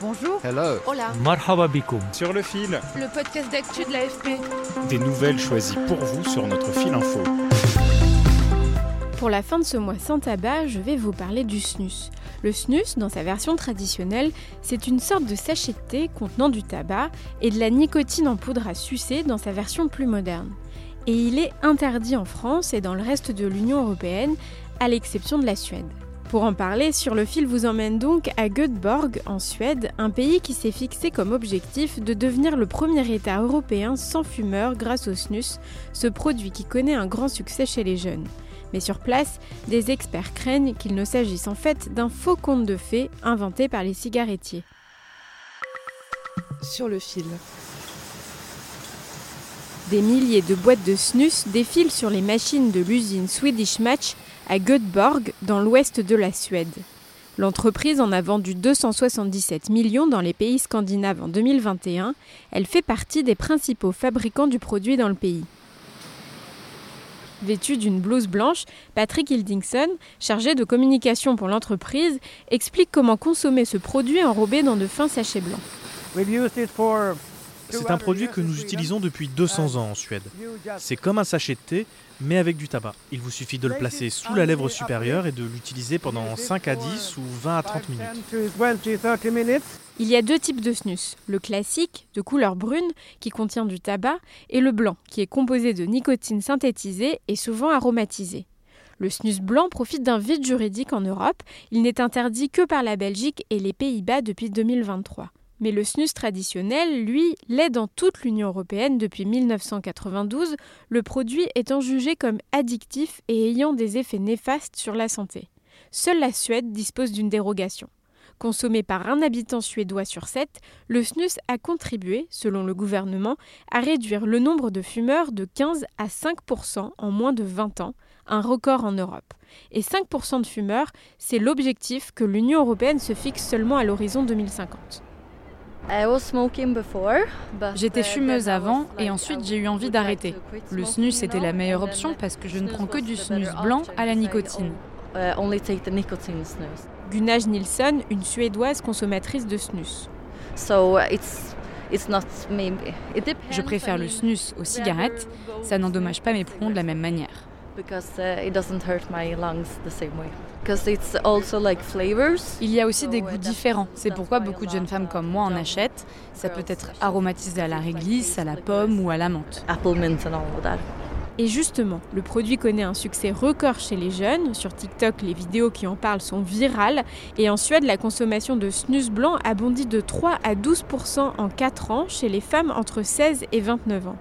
Bonjour. Hello. Hola. Marhaba bikoum. Sur le fil, Le podcast d'actu de l'AFP. des nouvelles choisies pour vous sur notre fil info. Pour la fin de ce mois sans tabac, je vais vous parler du snus. Le snus, dans sa version traditionnelle, c'est une sorte de sachet de thé contenant du tabac et de la nicotine en poudre à sucer dans sa version plus moderne. Et il est interdit en France et dans le reste de l'Union européenne, à l'exception de la Suède. Pour en parler, Sur le fil vous emmène donc à Göteborg, en Suède, un pays qui s'est fixé comme objectif de devenir le premier État européen sans fumeur grâce au snus, ce produit qui connaît un grand succès chez les jeunes. Mais sur place, des experts craignent qu'il ne s'agisse en fait d'un faux conte de fées inventé par les cigarettiers. Sur le fil. Des milliers de boîtes de snus défilent sur les machines de l'usine Swedish Match à Göteborg, dans l'ouest de la Suède. L'entreprise en a vendu 277 millions dans les pays scandinaves en 2021. Elle fait partie des principaux fabricants du produit dans le pays. Vêtu d'une blouse blanche, Patrick Hildingson, chargé de communication pour l'entreprise, explique comment consommer ce produit enrobé dans de fins sachets blancs. C'est un produit que nous utilisons depuis 200 ans en Suède. C'est comme un sachet de thé, mais avec du tabac. Il vous suffit de le placer sous la lèvre supérieure et de l'utiliser pendant 5 à 10 ou 20 à 30 minutes. Il y a deux types de snus, le classique, de couleur brune, qui contient du tabac, et le blanc, qui est composé de nicotine synthétisée et souvent aromatisée. Le snus blanc profite d'un vide juridique en Europe, il n'est interdit que par la Belgique et les Pays-Bas depuis 2023. Mais le snus traditionnel, lui, l'est dans toute l'Union européenne depuis 1992, le produit étant jugé comme addictif et ayant des effets néfastes sur la santé. Seule la Suède dispose d'une dérogation. Consommé par un habitant suédois sur sept, le snus a contribué, selon le gouvernement, à réduire le nombre de fumeurs de 15 à 5% en moins de 20 ans, un record en Europe. Et 5% de fumeurs, c'est l'objectif que l'Union européenne se fixe seulement à l'horizon 2050. J'étais fumeuse avant et ensuite j'ai eu envie d'arrêter. Le snus était la meilleure option parce que je ne prends que du snus blanc à la nicotine. Gunaj Nilsson, une Suédoise consommatrice de snus. Je préfère le snus aux cigarettes, ça n'endommage pas mes poumons de la même manière. Il y a aussi des goûts différents. C'est pourquoi beaucoup de jeunes femmes comme moi en achètent. Ça peut être aromatisé à la réglisse, à la pomme ou à la menthe. Et justement, le produit connaît un succès record chez les jeunes. Sur TikTok, les vidéos qui en parlent sont virales. Et en Suède, la consommation de snus blanc a bondi de 3 à 12% en 4 ans chez les femmes entre 16 et 29 ans.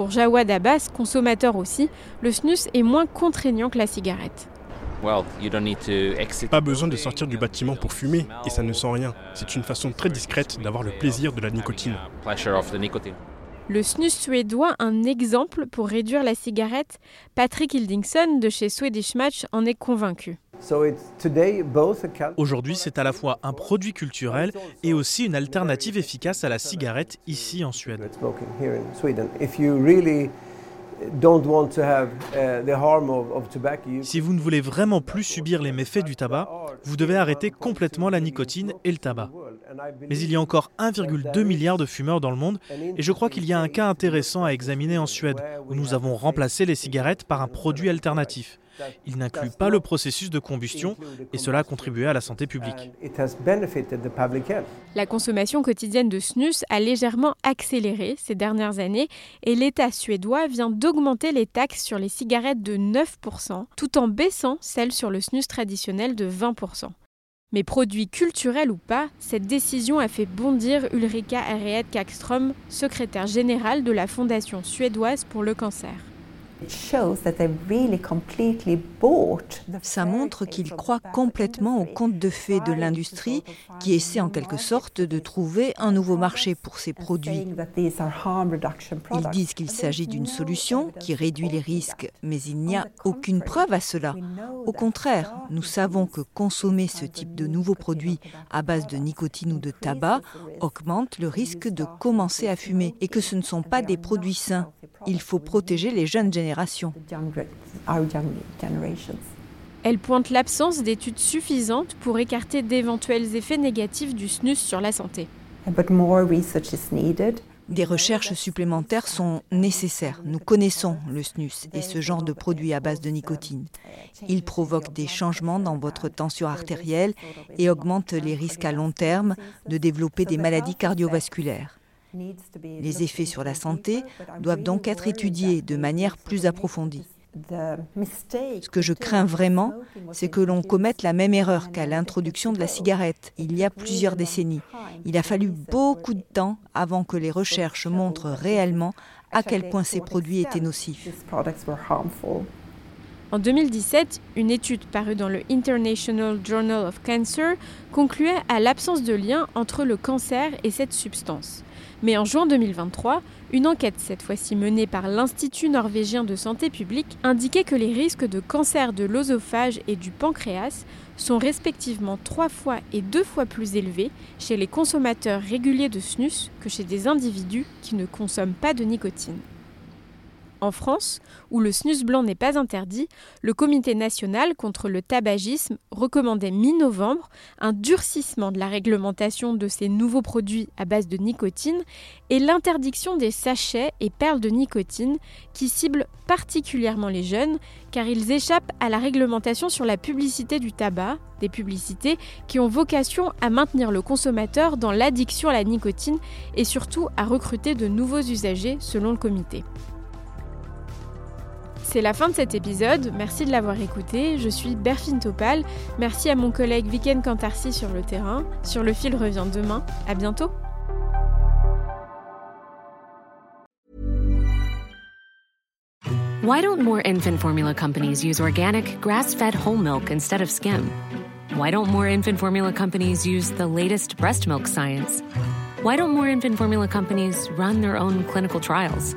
Pour Jawad Abbas, consommateur aussi, le snus est moins contraignant que la cigarette. Pas besoin de sortir du bâtiment pour fumer et ça ne sent rien. C'est une façon très discrète d'avoir le plaisir de la nicotine. Le snus suédois, un exemple pour réduire la cigarette Patrick Hildingson de chez Swedish Match en est convaincu. Aujourd'hui, c'est à la fois un produit culturel et aussi une alternative efficace à la cigarette ici en Suède. Si vous ne voulez vraiment plus subir les méfaits du tabac, vous devez arrêter complètement la nicotine et le tabac. Mais il y a encore 1,2 milliard de fumeurs dans le monde et je crois qu'il y a un cas intéressant à examiner en Suède où nous avons remplacé les cigarettes par un produit alternatif. Il n'inclut pas le processus de combustion et cela a contribué à la santé publique. La consommation quotidienne de snus a légèrement accéléré ces dernières années et l'État suédois vient d'augmenter les taxes sur les cigarettes de 9% tout en baissant celles sur le snus traditionnel de 20%. Mais produit culturel ou pas, cette décision a fait bondir Ulrika Harriet Kakström, secrétaire générale de la Fondation suédoise pour le cancer. Ça montre qu'ils croient complètement au conte de fées de l'industrie qui essaie en quelque sorte de trouver un nouveau marché pour ces produits. Ils disent qu'il s'agit d'une solution qui réduit les risques, mais il n'y a aucune preuve à cela. Au contraire, nous savons que consommer ce type de nouveaux produits à base de nicotine ou de tabac augmente le risque de commencer à fumer et que ce ne sont pas des produits sains. Il faut protéger les jeunes générations. Elle pointe l'absence d'études suffisantes pour écarter d'éventuels effets négatifs du snus sur la santé. Des recherches supplémentaires sont nécessaires. Nous connaissons le snus et ce genre de produit à base de nicotine. Il provoque des changements dans votre tension artérielle et augmente les risques à long terme de développer des maladies cardiovasculaires. Les effets sur la santé doivent donc être étudiés de manière plus approfondie. Ce que je crains vraiment, c'est que l'on commette la même erreur qu'à l'introduction de la cigarette, il y a plusieurs décennies. Il a fallu beaucoup de temps avant que les recherches montrent réellement à quel point ces produits étaient nocifs. En 2017, une étude parue dans le International Journal of Cancer concluait à l'absence de lien entre le cancer et cette substance. Mais en juin 2023, une enquête, cette fois-ci menée par l'Institut norvégien de santé publique, indiquait que les risques de cancer de l'osophage et du pancréas sont respectivement trois fois et deux fois plus élevés chez les consommateurs réguliers de snus que chez des individus qui ne consomment pas de nicotine. En France, où le snus blanc n'est pas interdit, le Comité national contre le tabagisme recommandait mi-novembre un durcissement de la réglementation de ces nouveaux produits à base de nicotine et l'interdiction des sachets et perles de nicotine qui ciblent particulièrement les jeunes car ils échappent à la réglementation sur la publicité du tabac, des publicités qui ont vocation à maintenir le consommateur dans l'addiction à la nicotine et surtout à recruter de nouveaux usagers selon le comité. C'est la fin de cet épisode, merci de l'avoir écouté. Je suis Berfine Topal. Merci à mon collègue Viken Kantarsi sur le terrain. Sur le fil revient demain. À bientôt. Why don't more infant formula companies use organic, grass-fed whole milk instead of skim? Why don't more infant formula companies use the latest breast milk science? Why don't more infant formula companies run their own clinical trials?